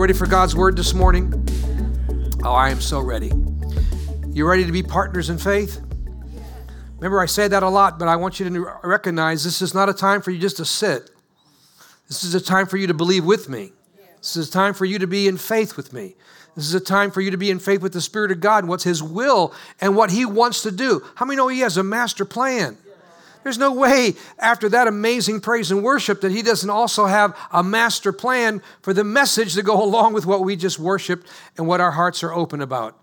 Ready for God's word this morning? Oh, I am so ready. You ready to be partners in faith? Remember, I say that a lot, but I want you to recognize this is not a time for you just to sit. This is a time for you to believe with me. This is a time for you to be in faith with me. This is a time for you to be in faith with the Spirit of God and what's His will and what He wants to do. How many know He has a master plan? There's no way after that amazing praise and worship that he doesn't also have a master plan for the message to go along with what we just worshiped and what our hearts are open about.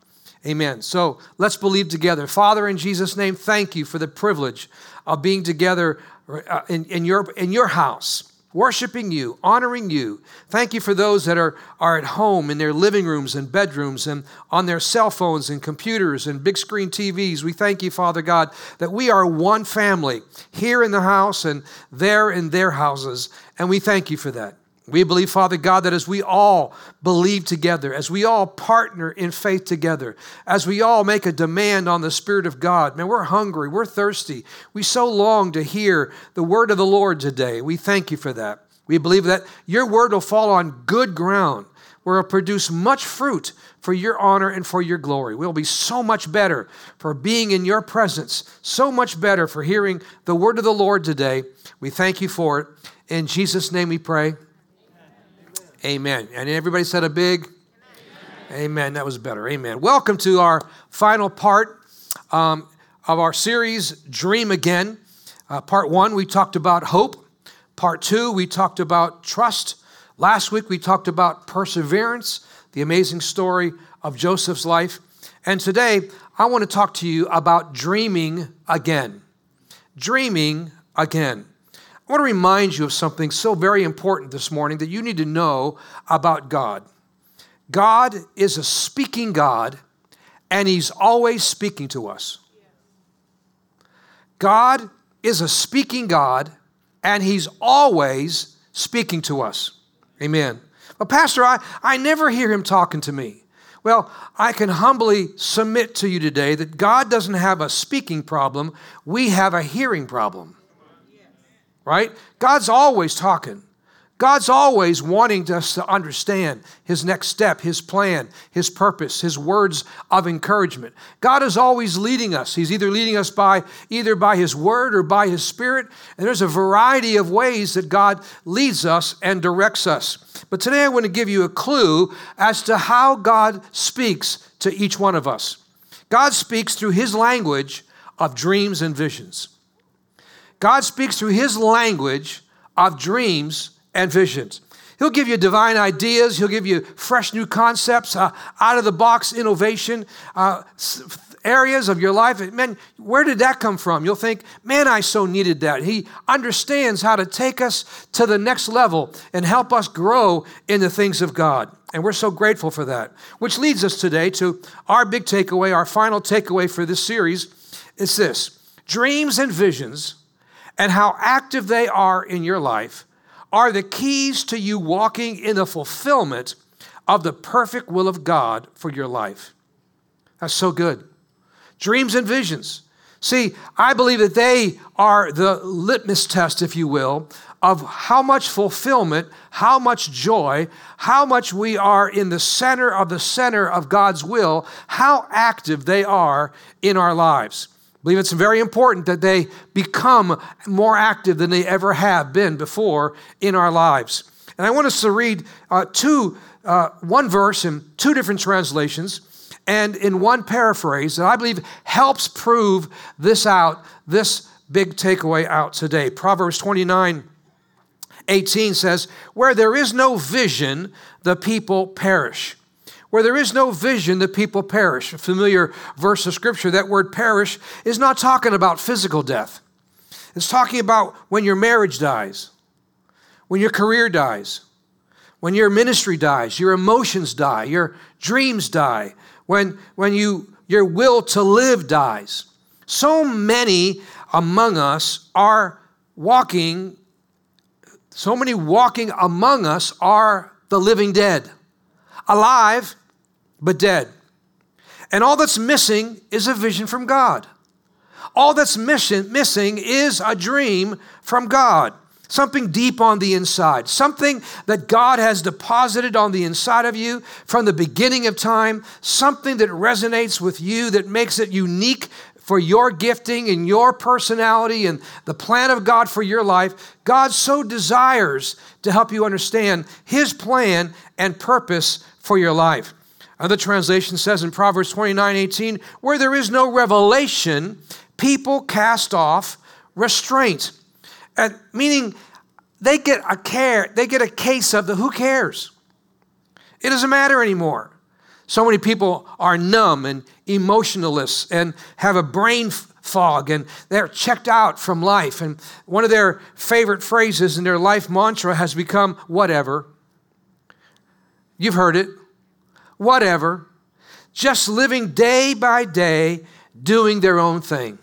Amen. So let's believe together. Father, in Jesus' name, thank you for the privilege of being together uh, in, in, your, in your house worshiping you, honoring you. Thank you for those that are, are at home in their living rooms and bedrooms and on their cell phones and computers and big screen TVs. We thank you, Father God, that we are one family here in the house and there in their houses. And we thank you for that. We believe, Father God, that as we all believe together, as we all partner in faith together, as we all make a demand on the Spirit of God, man, we're hungry, we're thirsty. We so long to hear the word of the Lord today. We thank you for that. We believe that your word will fall on good ground where it'll produce much fruit for your honor and for your glory. We'll be so much better for being in your presence, so much better for hearing the word of the Lord today. We thank you for it. In Jesus' name we pray. Amen. And everybody said a big Amen. Amen. That was better. Amen. Welcome to our final part um, of our series, Dream Again. Uh, part one, we talked about hope. Part two, we talked about trust. Last week, we talked about perseverance, the amazing story of Joseph's life. And today, I want to talk to you about dreaming again. Dreaming again. I want to remind you of something so very important this morning that you need to know about God. God is a speaking God, and He's always speaking to us. God is a speaking God, and He's always speaking to us. Amen. But, Pastor, I, I never hear Him talking to me. Well, I can humbly submit to you today that God doesn't have a speaking problem, we have a hearing problem right? God's always talking. God's always wanting us to understand His next step, His plan, His purpose, His words of encouragement. God is always leading us. He's either leading us by either by His Word or by His Spirit. And there's a variety of ways that God leads us and directs us. But today I want to give you a clue as to how God speaks to each one of us. God speaks through His language of dreams and visions. God speaks through his language of dreams and visions. He'll give you divine ideas. He'll give you fresh new concepts, uh, out of the box innovation, uh, areas of your life. Man, where did that come from? You'll think, man, I so needed that. He understands how to take us to the next level and help us grow in the things of God. And we're so grateful for that. Which leads us today to our big takeaway, our final takeaway for this series. It's this dreams and visions and how active they are in your life are the keys to you walking in the fulfillment of the perfect will of God for your life. That's so good. Dreams and visions. See, I believe that they are the litmus test, if you will, of how much fulfillment, how much joy, how much we are in the center of the center of God's will, how active they are in our lives believe it's very important that they become more active than they ever have been before in our lives. And I want us to read uh, two, uh, one verse in two different translations and in one paraphrase that I believe helps prove this out, this big takeaway out today. Proverbs 29 18 says, Where there is no vision, the people perish. Where there is no vision, the people perish. A familiar verse of scripture, that word perish is not talking about physical death. It's talking about when your marriage dies, when your career dies, when your ministry dies, your emotions die, your dreams die, when, when you, your will to live dies. So many among us are walking, so many walking among us are the living dead alive, but dead. And all that's missing is a vision from God. All that's mission, missing is a dream from God. something deep on the inside, something that God has deposited on the inside of you from the beginning of time, something that resonates with you, that makes it unique for your gifting and your personality and the plan of God for your life. God so desires to help you understand His plan and purpose for your life. Another translation says in Proverbs 29 18, where there is no revelation, people cast off restraint. And meaning they get a care, they get a case of the who cares. It doesn't matter anymore. So many people are numb and emotionalists and have a brain fog and they're checked out from life. And one of their favorite phrases in their life mantra has become whatever. You've heard it. Whatever. Just living day by day, doing their own thing.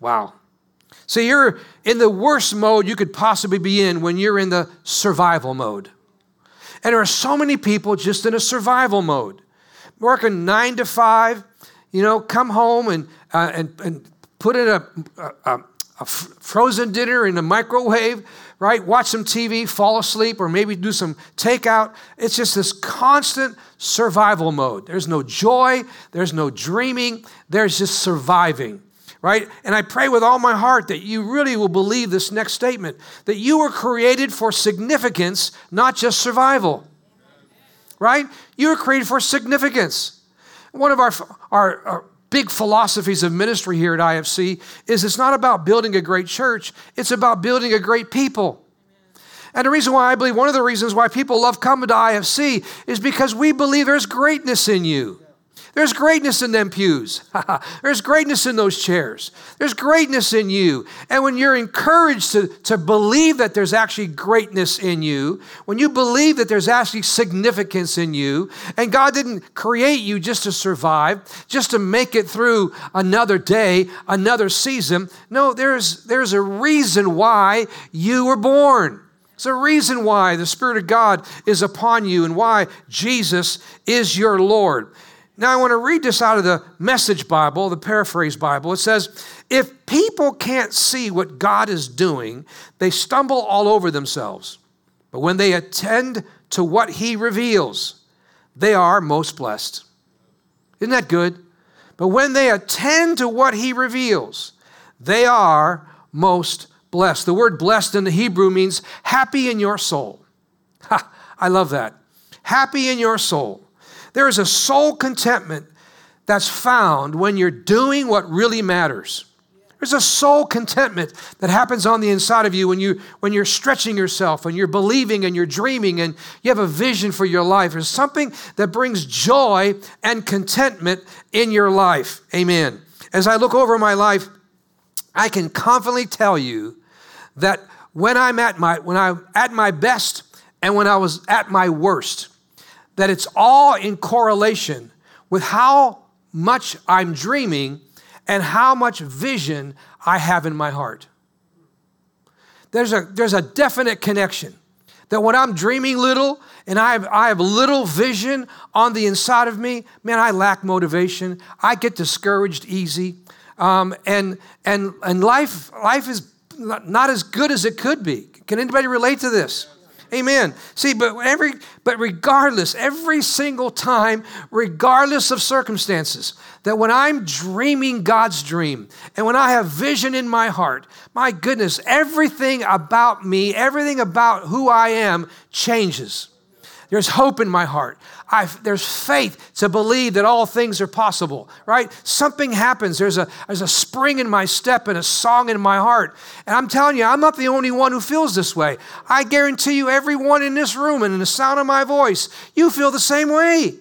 Wow. So you're in the worst mode you could possibly be in when you're in the survival mode. And there are so many people just in a survival mode, working nine to five, you know, come home and, uh, and, and put in a, a, a frozen dinner in the microwave, right? Watch some TV, fall asleep, or maybe do some takeout. It's just this constant survival mode. There's no joy, there's no dreaming, there's just surviving right? And I pray with all my heart that you really will believe this next statement that you were created for significance, not just survival, right? You were created for significance. One of our, our, our big philosophies of ministry here at IFC is it's not about building a great church, it's about building a great people. And the reason why I believe one of the reasons why people love coming to IFC is because we believe there's greatness in you. There's greatness in them pews. There's greatness in those chairs. There's greatness in you. And when you're encouraged to, to believe that there's actually greatness in you, when you believe that there's actually significance in you, and God didn't create you just to survive, just to make it through another day, another season. No, there's, there's a reason why you were born. There's a reason why the Spirit of God is upon you and why Jesus is your Lord. Now, I want to read this out of the Message Bible, the Paraphrase Bible. It says, If people can't see what God is doing, they stumble all over themselves. But when they attend to what He reveals, they are most blessed. Isn't that good? But when they attend to what He reveals, they are most blessed. The word blessed in the Hebrew means happy in your soul. Ha, I love that. Happy in your soul. There is a soul contentment that's found when you're doing what really matters. There's a soul contentment that happens on the inside of you when, you when you're stretching yourself and you're believing and you're dreaming and you have a vision for your life. There's something that brings joy and contentment in your life. Amen. As I look over my life, I can confidently tell you that when I'm at my when I'm at my best and when I was at my worst, that it's all in correlation with how much I'm dreaming and how much vision I have in my heart. There's a, there's a definite connection that when I'm dreaming little and I have, I have little vision on the inside of me, man, I lack motivation. I get discouraged easy. Um, and and, and life, life is not as good as it could be. Can anybody relate to this? Amen. See, but every but regardless, every single time, regardless of circumstances, that when I'm dreaming God's dream and when I have vision in my heart, my goodness, everything about me, everything about who I am changes. There's hope in my heart. I've, there's faith to believe that all things are possible, right? Something happens. There's a, there's a spring in my step and a song in my heart. And I'm telling you, I'm not the only one who feels this way. I guarantee you, everyone in this room and in the sound of my voice, you feel the same way.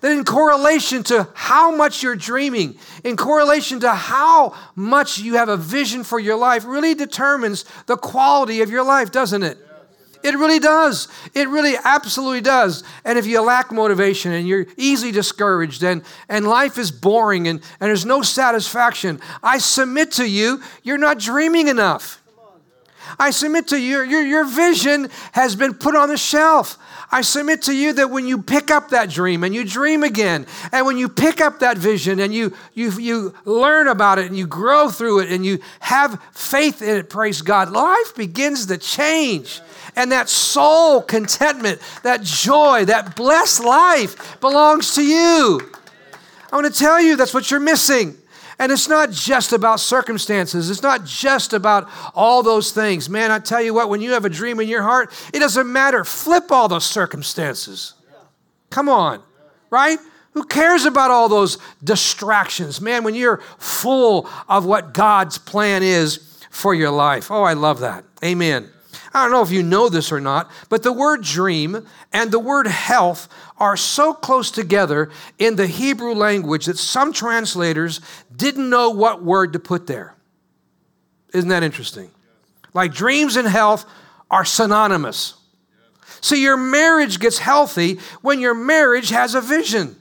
That in correlation to how much you're dreaming, in correlation to how much you have a vision for your life, really determines the quality of your life, doesn't it? It really does. It really absolutely does. And if you lack motivation and you're easily discouraged and, and life is boring and, and there's no satisfaction, I submit to you, you're not dreaming enough. I submit to you, your, your vision has been put on the shelf. I submit to you that when you pick up that dream and you dream again, and when you pick up that vision and you, you, you learn about it and you grow through it and you have faith in it, praise God, life begins to change. And that soul contentment, that joy, that blessed life belongs to you. I want to tell you that's what you're missing. And it's not just about circumstances. It's not just about all those things. Man, I tell you what, when you have a dream in your heart, it doesn't matter. Flip all those circumstances. Come on, right? Who cares about all those distractions? Man, when you're full of what God's plan is for your life. Oh, I love that. Amen. I don't know if you know this or not, but the word dream and the word health are so close together in the Hebrew language that some translators didn't know what word to put there. Isn't that interesting? Like dreams and health are synonymous. So your marriage gets healthy when your marriage has a vision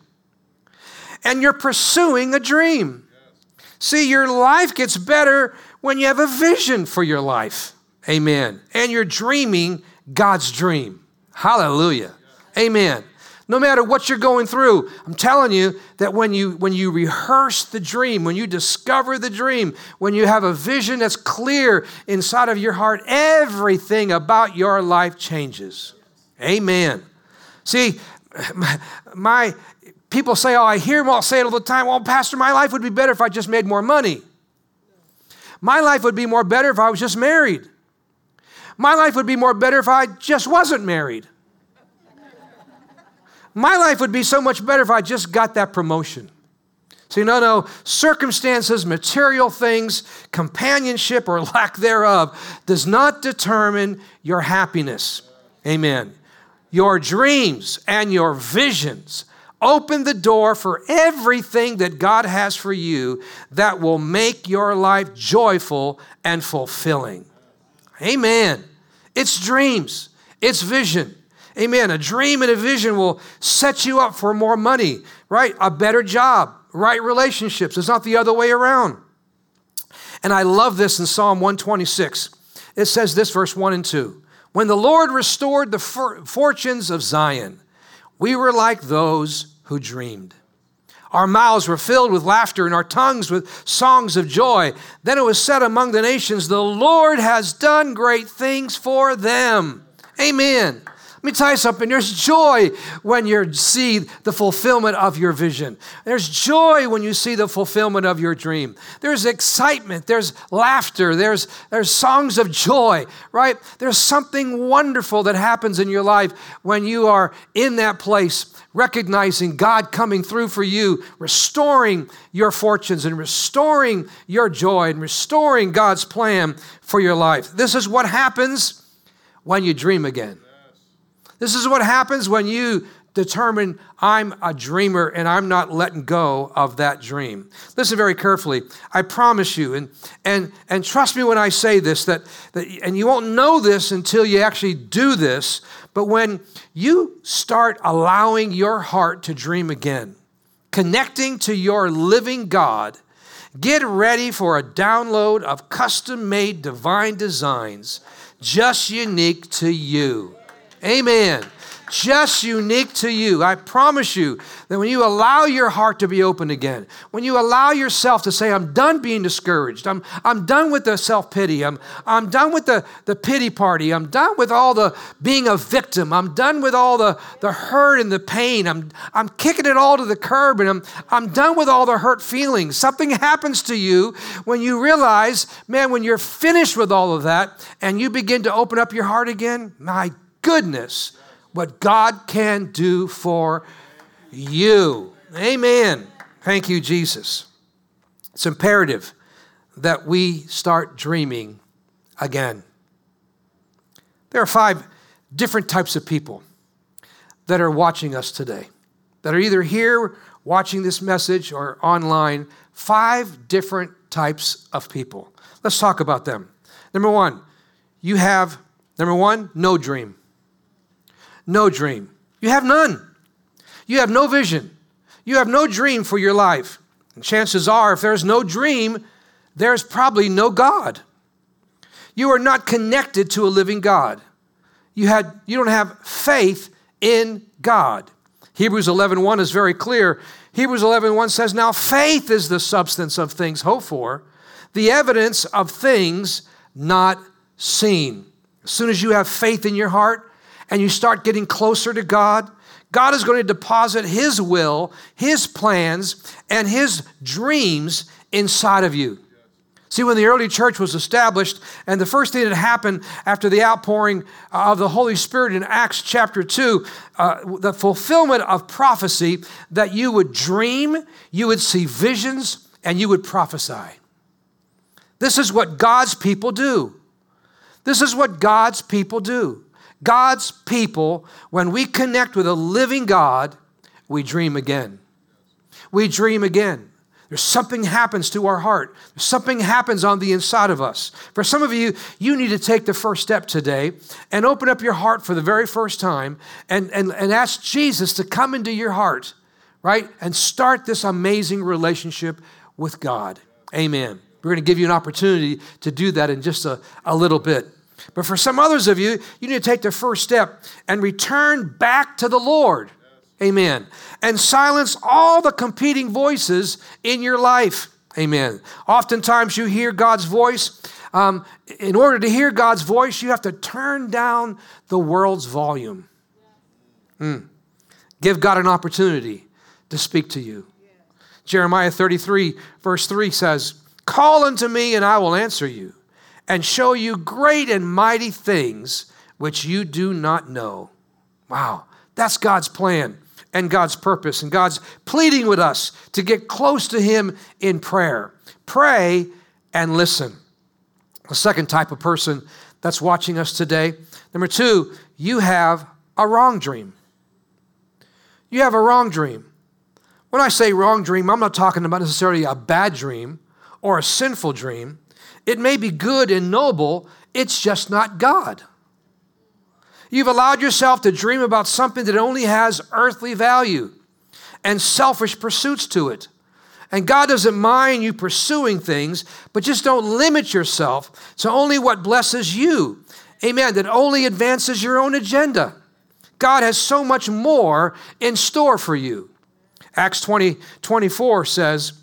and you're pursuing a dream. See, your life gets better when you have a vision for your life. Amen. And you're dreaming God's dream. Hallelujah. Amen. No matter what you're going through, I'm telling you that when you when you rehearse the dream, when you discover the dream, when you have a vision that's clear inside of your heart, everything about your life changes. Amen. See, my people say, "Oh, I hear them all say it all the time. Well, pastor, my life would be better if I just made more money. My life would be more better if I was just married. My life would be more better if I just wasn't married." My life would be so much better if I just got that promotion. See, no, no, circumstances, material things, companionship or lack thereof does not determine your happiness. Amen. Your dreams and your visions open the door for everything that God has for you that will make your life joyful and fulfilling. Amen. It's dreams, it's vision. Amen. A dream and a vision will set you up for more money, right? A better job, right relationships. It's not the other way around. And I love this in Psalm 126. It says this, verse 1 and 2. When the Lord restored the for- fortunes of Zion, we were like those who dreamed. Our mouths were filled with laughter and our tongues with songs of joy. Then it was said among the nations, The Lord has done great things for them. Amen. Let me tell you something. There's joy when you see the fulfillment of your vision. There's joy when you see the fulfillment of your dream. There's excitement. There's laughter. There's, there's songs of joy, right? There's something wonderful that happens in your life when you are in that place, recognizing God coming through for you, restoring your fortunes and restoring your joy and restoring God's plan for your life. This is what happens when you dream again. This is what happens when you determine I'm a dreamer and I'm not letting go of that dream. Listen very carefully. I promise you, and and and trust me when I say this, that, that and you won't know this until you actually do this, but when you start allowing your heart to dream again, connecting to your living God, get ready for a download of custom-made divine designs just unique to you. Amen. Just unique to you. I promise you that when you allow your heart to be open again, when you allow yourself to say, I'm done being discouraged, I'm, I'm done with the self pity, I'm, I'm done with the, the pity party, I'm done with all the being a victim, I'm done with all the, the hurt and the pain, I'm, I'm kicking it all to the curb, and I'm, I'm done with all the hurt feelings. Something happens to you when you realize, man, when you're finished with all of that and you begin to open up your heart again, my goodness what God can do for you. Amen. Thank you, Jesus. It's imperative that we start dreaming again. There are five different types of people that are watching us today, that are either here watching this message or online. Five different types of people. Let's talk about them. Number one, you have, number one, no dream no dream. You have none. You have no vision. You have no dream for your life. And chances are, if there's no dream, there's probably no God. you are not connected to a living God. You, had, you don't have faith in God. Hebrews 11.1 1 is very clear. Hebrews 11.1 1 says, Now faith is the substance of things hoped for, the evidence of things not seen. As soon as you have faith in your heart and you start getting closer to God, God is going to deposit His will, His plans, and His dreams inside of you. See, when the early church was established, and the first thing that happened after the outpouring of the Holy Spirit in Acts chapter 2, uh, the fulfillment of prophecy, that you would dream, you would see visions, and you would prophesy. This is what God's people do. This is what God's people do. God's people, when we connect with a living God, we dream again. We dream again. There's something happens to our heart. Something happens on the inside of us. For some of you, you need to take the first step today and open up your heart for the very first time and, and, and ask Jesus to come into your heart, right? And start this amazing relationship with God. Amen. We're going to give you an opportunity to do that in just a, a little bit. But for some others of you, you need to take the first step and return back to the Lord. Amen. And silence all the competing voices in your life. Amen. Oftentimes you hear God's voice. Um, in order to hear God's voice, you have to turn down the world's volume. Mm. Give God an opportunity to speak to you. Jeremiah 33, verse 3 says, Call unto me, and I will answer you, and show you great and mighty things which you do not know. Wow, that's God's plan and God's purpose. And God's pleading with us to get close to Him in prayer. Pray and listen. The second type of person that's watching us today. Number two, you have a wrong dream. You have a wrong dream. When I say wrong dream, I'm not talking about necessarily a bad dream or a sinful dream. It may be good and noble, it's just not God. You've allowed yourself to dream about something that only has earthly value and selfish pursuits to it. And God doesn't mind you pursuing things, but just don't limit yourself to only what blesses you. Amen. That only advances your own agenda. God has so much more in store for you. Acts 20 24 says,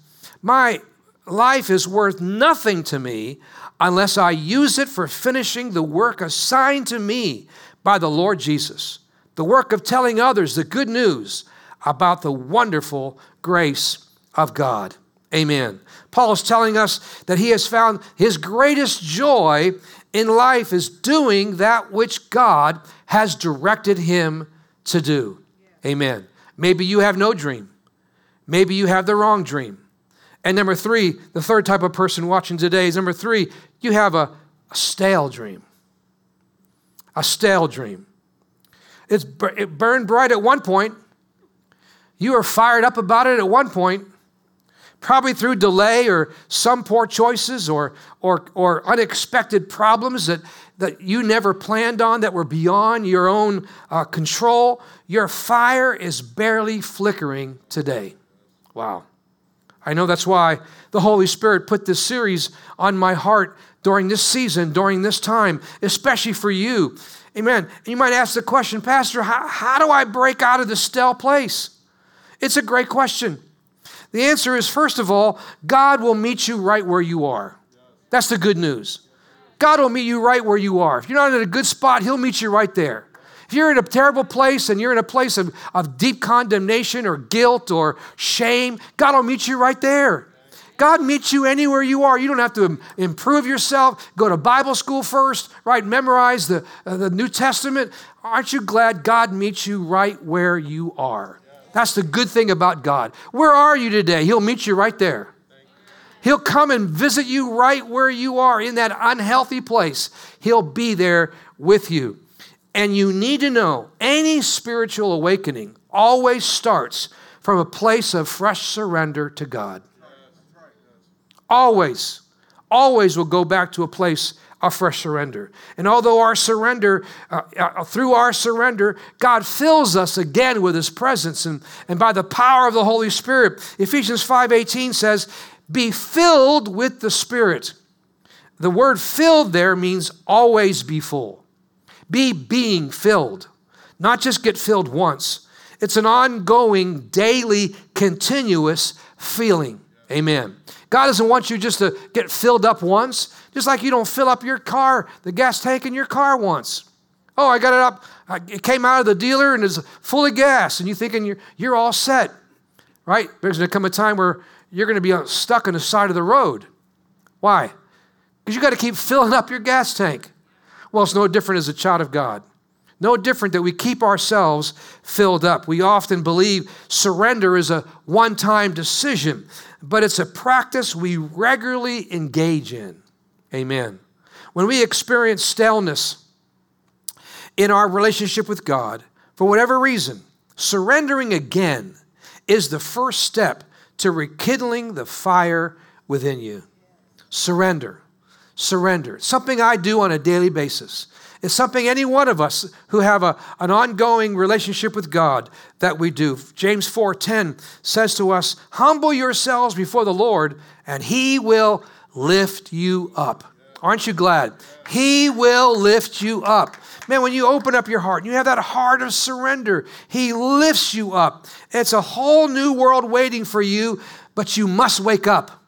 My life is worth nothing to me unless I use it for finishing the work assigned to me by the Lord Jesus, the work of telling others the good news about the wonderful grace of God. Amen. Paul is telling us that he has found his greatest joy in life is doing that which God has directed him to do. Amen. Maybe you have no dream. Maybe you have the wrong dream. And number three, the third type of person watching today is number three, you have a, a stale dream a stale dream. It's, it burned bright at one point. You were fired up about it at one point, probably through delay or some poor choices or, or, or unexpected problems that, that you never planned on that were beyond your own uh, control. Your fire is barely flickering today. Wow. I know that's why the Holy Spirit put this series on my heart during this season, during this time, especially for you. Amen. And you might ask the question, Pastor, how, how do I break out of this stale place? It's a great question. The answer is first of all, God will meet you right where you are. That's the good news. God will meet you right where you are. If you're not in a good spot, He'll meet you right there. If you're in a terrible place and you're in a place of, of deep condemnation or guilt or shame, God will meet you right there. God meets you anywhere you are. You don't have to improve yourself. Go to Bible school first, right? Memorize the, uh, the New Testament. Aren't you glad God meets you right where you are? That's the good thing about God. Where are you today? He'll meet you right there. He'll come and visit you right where you are in that unhealthy place. He'll be there with you. And you need to know any spiritual awakening always starts from a place of fresh surrender to God. Always, always will go back to a place of fresh surrender. And although our surrender, uh, uh, through our surrender, God fills us again with his presence and, and by the power of the Holy Spirit. Ephesians 5:18 says, "Be filled with the Spirit." The word filled there means always be full. Be being filled, not just get filled once. It's an ongoing, daily, continuous feeling. Amen. God doesn't want you just to get filled up once, just like you don't fill up your car, the gas tank in your car once. Oh, I got it up. It came out of the dealer and is full of gas, and you thinking you're, you're all set, right? There's going to come a time where you're going to be stuck on the side of the road. Why? Because you got to keep filling up your gas tank. Well, it's no different as a child of God. No different that we keep ourselves filled up. We often believe surrender is a one time decision, but it's a practice we regularly engage in. Amen. When we experience staleness in our relationship with God, for whatever reason, surrendering again is the first step to rekindling the fire within you. Surrender surrender. Something I do on a daily basis. It's something any one of us who have a, an ongoing relationship with God that we do. James 4:10 says to us, "Humble yourselves before the Lord, and he will lift you up." Aren't you glad? He will lift you up. Man, when you open up your heart and you have that heart of surrender, He lifts you up. It's a whole new world waiting for you, but you must wake up.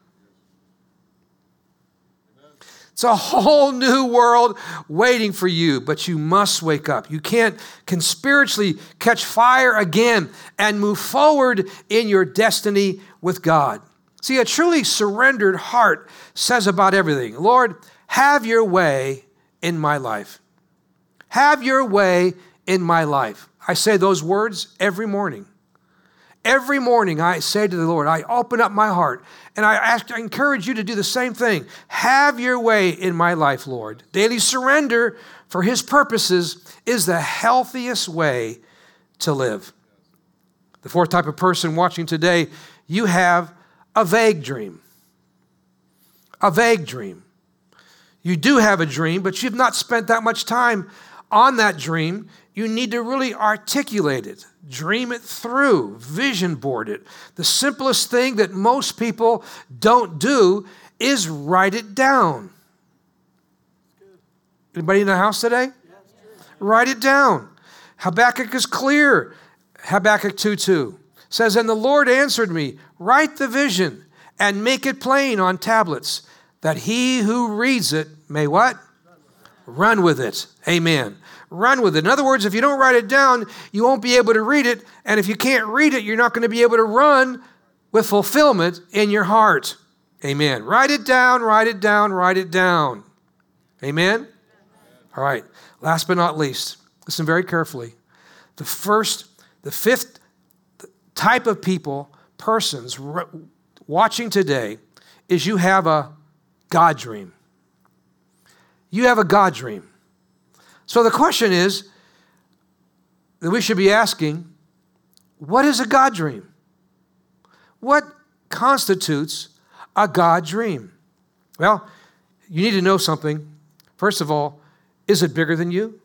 It's a whole new world waiting for you, but you must wake up. You can't can spiritually catch fire again and move forward in your destiny with God. See, a truly surrendered heart says about everything, Lord, have your way in my life. Have your way in my life. I say those words every morning. Every morning I say to the Lord, I open up my heart and I, ask, I encourage you to do the same thing. Have your way in my life, Lord. Daily surrender for His purposes is the healthiest way to live. The fourth type of person watching today, you have a vague dream. A vague dream. You do have a dream, but you've not spent that much time on that dream. You need to really articulate it Dream it through, vision board it. The simplest thing that most people don't do is write it down. Anybody in the house today? Write it down. Habakkuk is clear. Habakkuk 2 2 says, And the Lord answered me, Write the vision and make it plain on tablets, that he who reads it may what? Run with it. Amen run with it. In other words, if you don't write it down, you won't be able to read it. And if you can't read it, you're not going to be able to run with fulfillment in your heart. Amen. Write it down, write it down, write it down. Amen? All right. Last but not least, listen very carefully. The first, the fifth type of people, persons watching today is you have a God dream. You have a God dream. So the question is that we should be asking what is a God dream? What constitutes a God dream? Well, you need to know something. First of all, is it bigger than you?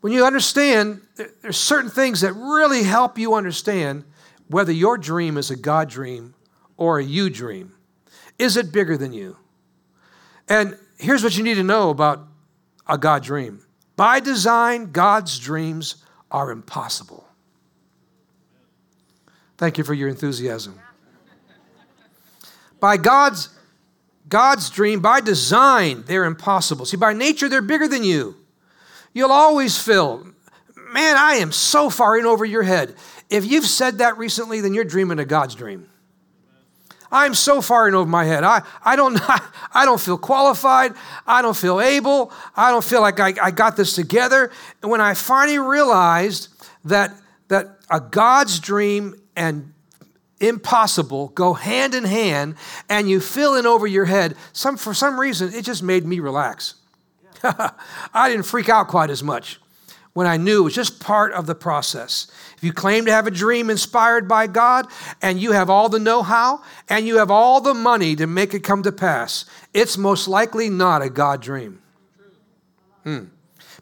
When you understand, there's certain things that really help you understand whether your dream is a God dream or a you dream. Is it bigger than you? And here's what you need to know about a God dream by design, God's dreams are impossible. Thank you for your enthusiasm. By God's God's dream, by design, they're impossible. See, by nature, they're bigger than you. You'll always feel, man, I am so far in over your head. If you've said that recently, then you're dreaming a God's dream. I'm so far in over my head. I, I, don't, I don't feel qualified. I don't feel able. I don't feel like I, I got this together. And when I finally realized that, that a God's dream and impossible go hand in hand and you fill in over your head, some, for some reason, it just made me relax. I didn't freak out quite as much when I knew it was just part of the process. If you claim to have a dream inspired by God and you have all the know how and you have all the money to make it come to pass, it's most likely not a God dream. Hmm.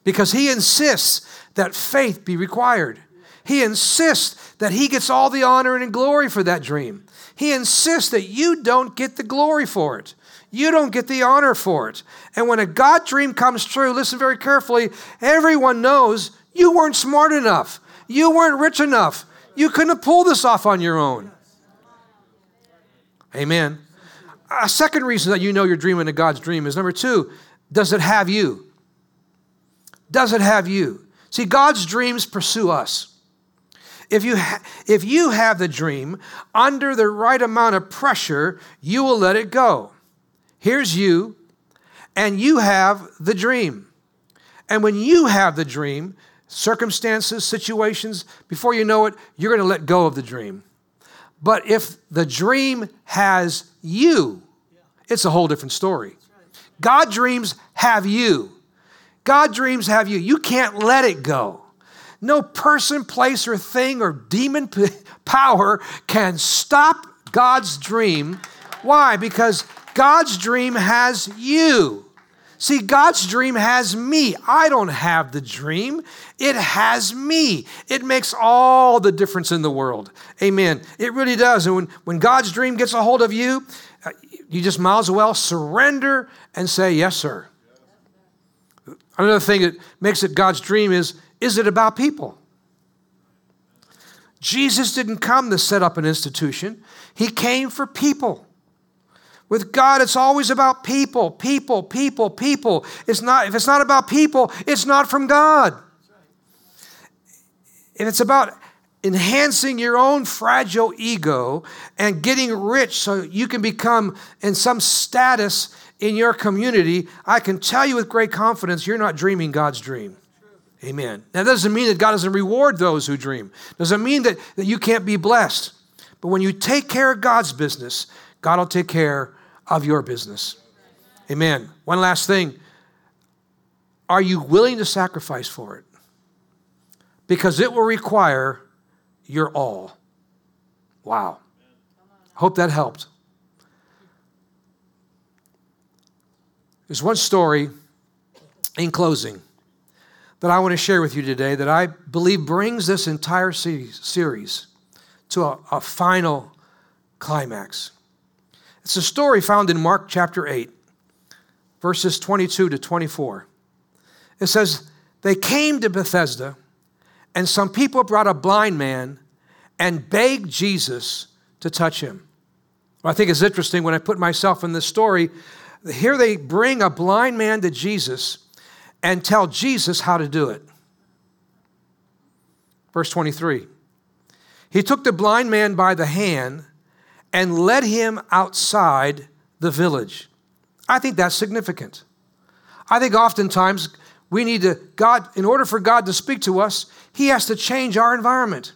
Because He insists that faith be required. He insists that He gets all the honor and glory for that dream. He insists that you don't get the glory for it. You don't get the honor for it. And when a God dream comes true, listen very carefully, everyone knows you weren't smart enough. You weren't rich enough. You couldn't have pulled this off on your own. Amen. A second reason that you know you're dreaming a God's dream is number two, does it have you? Does it have you? See, God's dreams pursue us. If you, ha- if you have the dream under the right amount of pressure, you will let it go. Here's you, and you have the dream. And when you have the dream, circumstances, situations, before you know it, you're going to let go of the dream. But if the dream has you, it's a whole different story. God dreams have you. God dreams have you. You can't let it go. No person, place, or thing or demon power can stop God's dream. Why? Because God's dream has you. See, God's dream has me. I don't have the dream. It has me. It makes all the difference in the world. Amen. It really does. And when, when God's dream gets a hold of you, uh, you just might as well surrender and say, Yes, sir. Another thing that makes it God's dream is is it about people? Jesus didn't come to set up an institution, He came for people. With God, it's always about people, people, people, people. It's not, if it's not about people, it's not from God. If it's about enhancing your own fragile ego and getting rich so you can become in some status in your community, I can tell you with great confidence you're not dreaming God's dream. Amen. Now, that doesn't mean that God doesn't reward those who dream. Doesn't mean that, that you can't be blessed. But when you take care of God's business, God will take care of your business. Amen. One last thing. Are you willing to sacrifice for it? Because it will require your all. Wow. Hope that helped. There's one story in closing that I want to share with you today that I believe brings this entire series to a, a final climax. It's a story found in Mark chapter 8, verses 22 to 24. It says, They came to Bethesda, and some people brought a blind man and begged Jesus to touch him. Well, I think it's interesting when I put myself in this story. Here they bring a blind man to Jesus and tell Jesus how to do it. Verse 23 He took the blind man by the hand and led him outside the village. I think that's significant. I think oftentimes we need to, God, in order for God to speak to us, He has to change our environment.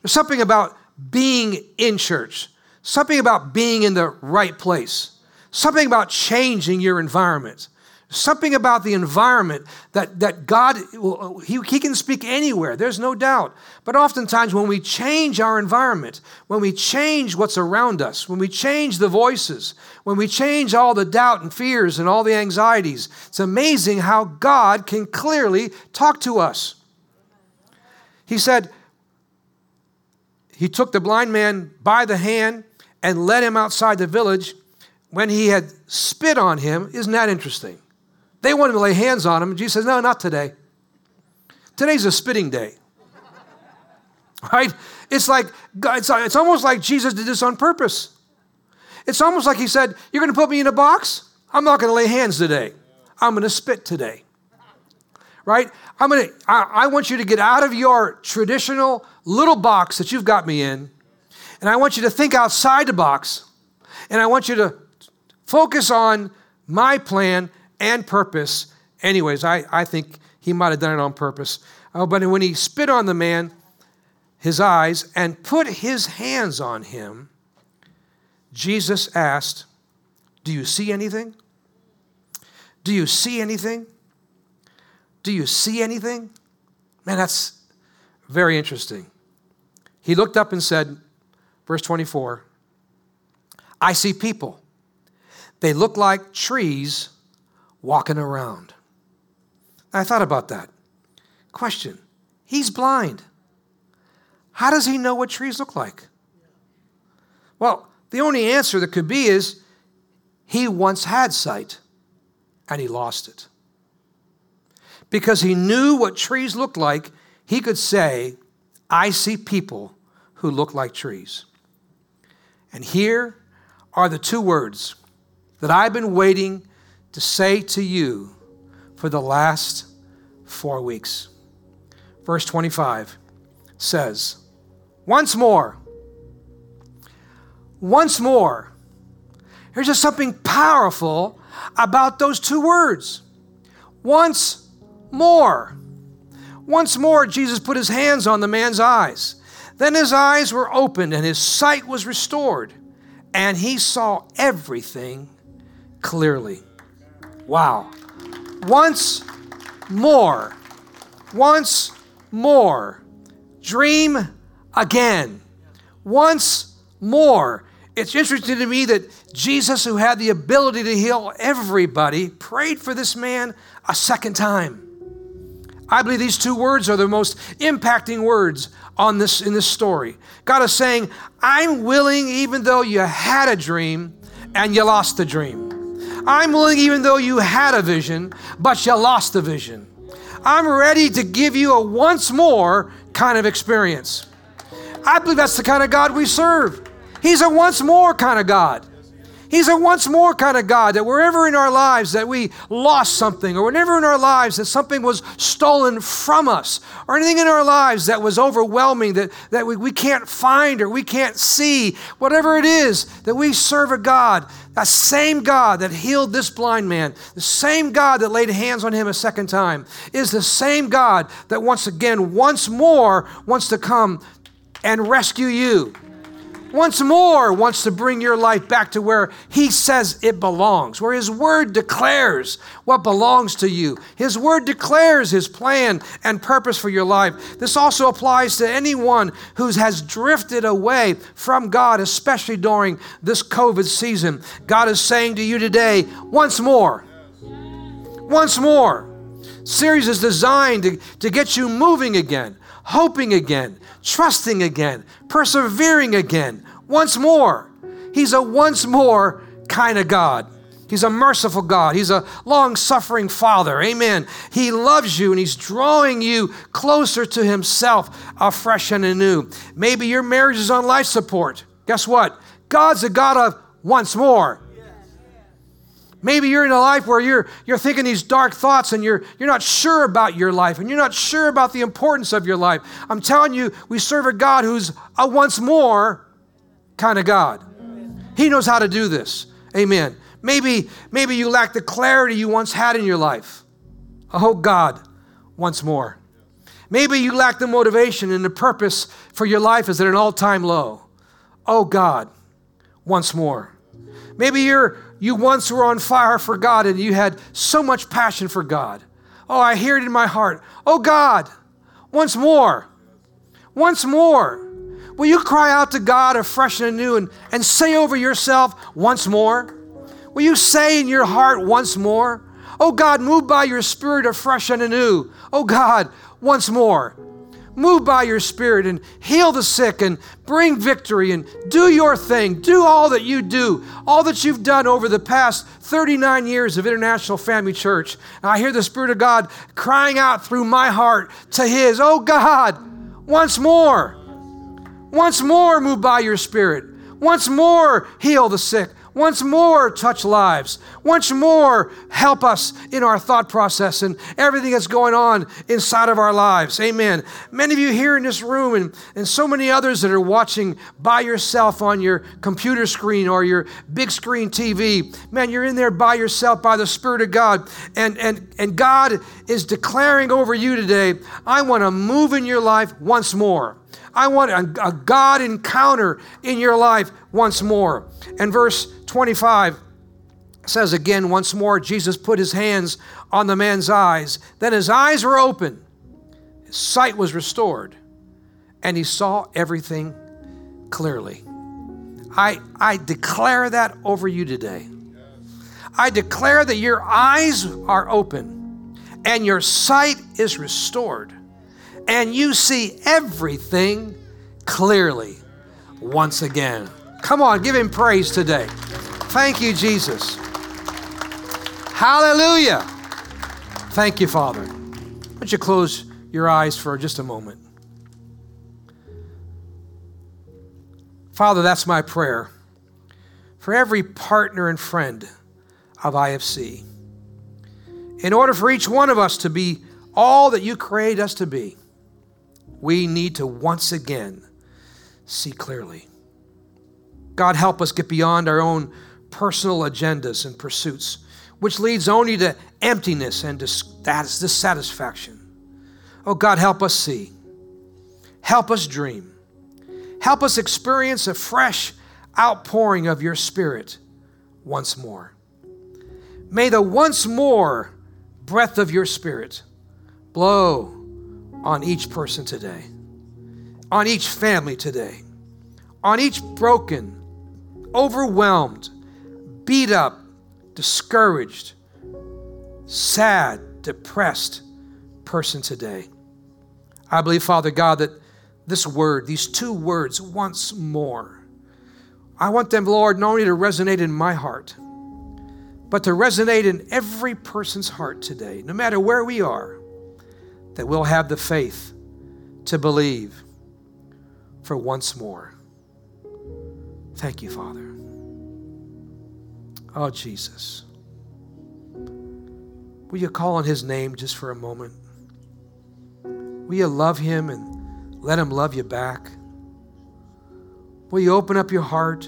There's something about being in church, something about being in the right place, something about changing your environment. Something about the environment that, that God, he, he can speak anywhere, there's no doubt. But oftentimes, when we change our environment, when we change what's around us, when we change the voices, when we change all the doubt and fears and all the anxieties, it's amazing how God can clearly talk to us. He said, He took the blind man by the hand and led him outside the village when he had spit on him. Isn't that interesting? They wanted to lay hands on him. Jesus says, No, not today. Today's a spitting day. Right? It's like, it's, it's almost like Jesus did this on purpose. It's almost like he said, You're going to put me in a box? I'm not going to lay hands today. I'm going to spit today. Right? I'm going to, I, I want you to get out of your traditional little box that you've got me in, and I want you to think outside the box, and I want you to focus on my plan and purpose. Anyways, I, I think he might have done it on purpose. Oh, but when he spit on the man, his eyes, and put his hands on him, Jesus asked, Do you see anything? Do you see anything? Do you see anything? Man, that's very interesting. He looked up and said, verse 24, I see people. They look like trees walking around. I thought about that. Question He's blind. How does he know what trees look like? Well, the only answer that could be is he once had sight and he lost it. Because he knew what trees looked like, he could say, I see people who look like trees. And here are the two words that I've been waiting to say to you for the last four weeks. Verse 25 says, Once more, once more. There's just something powerful about those two words. Once more. Once more, Jesus put his hands on the man's eyes. Then his eyes were opened and his sight was restored, and he saw everything clearly. Wow. Once more. Once more. Dream again. Once more. It's interesting to me that Jesus, who had the ability to heal everybody, prayed for this man a second time. I believe these two words are the most impacting words on this in this story. God is saying, "I'm willing even though you had a dream and you lost the dream. I'm willing even though you had a vision but you lost the vision. I'm ready to give you a once more kind of experience." I believe that's the kind of God we serve. He's a once more kind of God. He's a once more kind of God that wherever in our lives that we lost something, or whenever in our lives that something was stolen from us, or anything in our lives that was overwhelming that, that we, we can't find or we can't see, whatever it is, that we serve a God, that same God that healed this blind man, the same God that laid hands on him a second time, is the same God that once again, once more, wants to come and rescue you once more wants to bring your life back to where He says it belongs, where His Word declares what belongs to you. His Word declares His plan and purpose for your life. This also applies to anyone who has drifted away from God, especially during this COVID season. God is saying to you today, once more, once more. Series is designed to, to get you moving again, hoping again, trusting again, persevering again. Once more. He's a once more kind of God. He's a merciful God. He's a long suffering Father. Amen. He loves you and He's drawing you closer to Himself afresh and anew. Maybe your marriage is on life support. Guess what? God's a God of once more. Maybe you're in a life where you're, you're thinking these dark thoughts and you're, you're not sure about your life and you're not sure about the importance of your life. I'm telling you, we serve a God who's a once more kind of God. He knows how to do this. Amen. Maybe, maybe you lack the clarity you once had in your life. Oh, God, once more. Maybe you lack the motivation and the purpose for your life is at an all time low. Oh, God, once more. Maybe you're you once were on fire for God and you had so much passion for God. Oh, I hear it in my heart. Oh, God, once more, once more. Will you cry out to God afresh and anew and, and say over yourself once more? Will you say in your heart once more? Oh God, move by your spirit afresh and anew. Oh God, once more. Move by your spirit and heal the sick and bring victory and do your thing. Do all that you do, all that you've done over the past 39 years of International Family Church. And I hear the Spirit of God crying out through my heart to His, Oh God, once more. Once more, move by your spirit. Once more, heal the sick. Once more, touch lives. Once more, help us in our thought process and everything that's going on inside of our lives. Amen. Many of you here in this room and, and so many others that are watching by yourself on your computer screen or your big screen TV, man, you're in there by yourself by the Spirit of God. And, and, and God is declaring over you today, I want to move in your life once more. I want a, a God encounter in your life once more. And verse 25 says again, once more, Jesus put his hands on the man's eyes. Then his eyes were open, his sight was restored, and he saw everything clearly. I, I declare that over you today. I declare that your eyes are open and your sight is restored, and you see everything clearly once again. Come on, give him praise today. Thank you, Jesus. Hallelujah. Thank you, Father. Why don't you close your eyes for just a moment? Father, that's my prayer for every partner and friend of IFC. In order for each one of us to be all that you create us to be, we need to once again see clearly. God, help us get beyond our own personal agendas and pursuits, which leads only to emptiness and dissatisfaction. Oh, God, help us see. Help us dream. Help us experience a fresh outpouring of your Spirit once more. May the once more breath of your Spirit blow on each person today, on each family today, on each broken, overwhelmed, beat up, discouraged, sad, depressed person today. I believe, Father God, that this word, these two words, once more, I want them, Lord, not only to resonate in my heart, but to resonate in every person's heart today, no matter where we are that we'll have the faith to believe for once more. Thank you, Father. Oh, Jesus. Will you call on his name just for a moment? Will you love him and let him love you back? Will you open up your heart?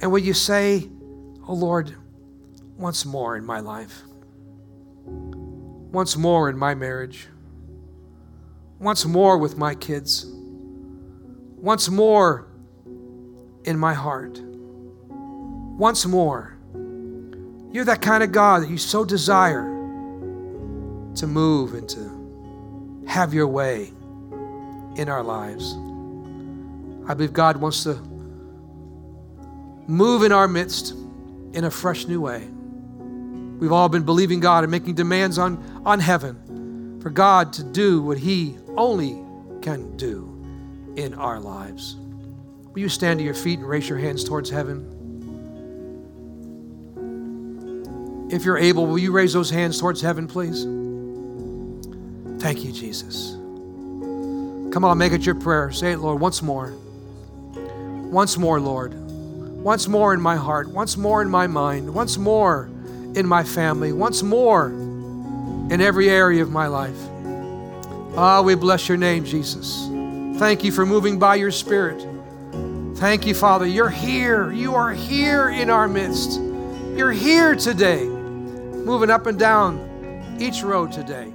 And will you say, Oh Lord, once more in my life? Once more in my marriage, once more with my kids, once more in my heart, once more. You're that kind of God that you so desire to move and to have your way in our lives. I believe God wants to move in our midst in a fresh new way. We've all been believing God and making demands on, on heaven for God to do what He only can do in our lives. Will you stand to your feet and raise your hands towards heaven? If you're able, will you raise those hands towards heaven, please? Thank you, Jesus. Come on, make it your prayer. Say it, Lord, once more. Once more, Lord. Once more in my heart. Once more in my mind. Once more in my family, once more in every area of my life. Ah, we bless your name, Jesus. Thank you for moving by your Spirit. Thank you, Father. You're here. You are here in our midst. You're here today, moving up and down each road today.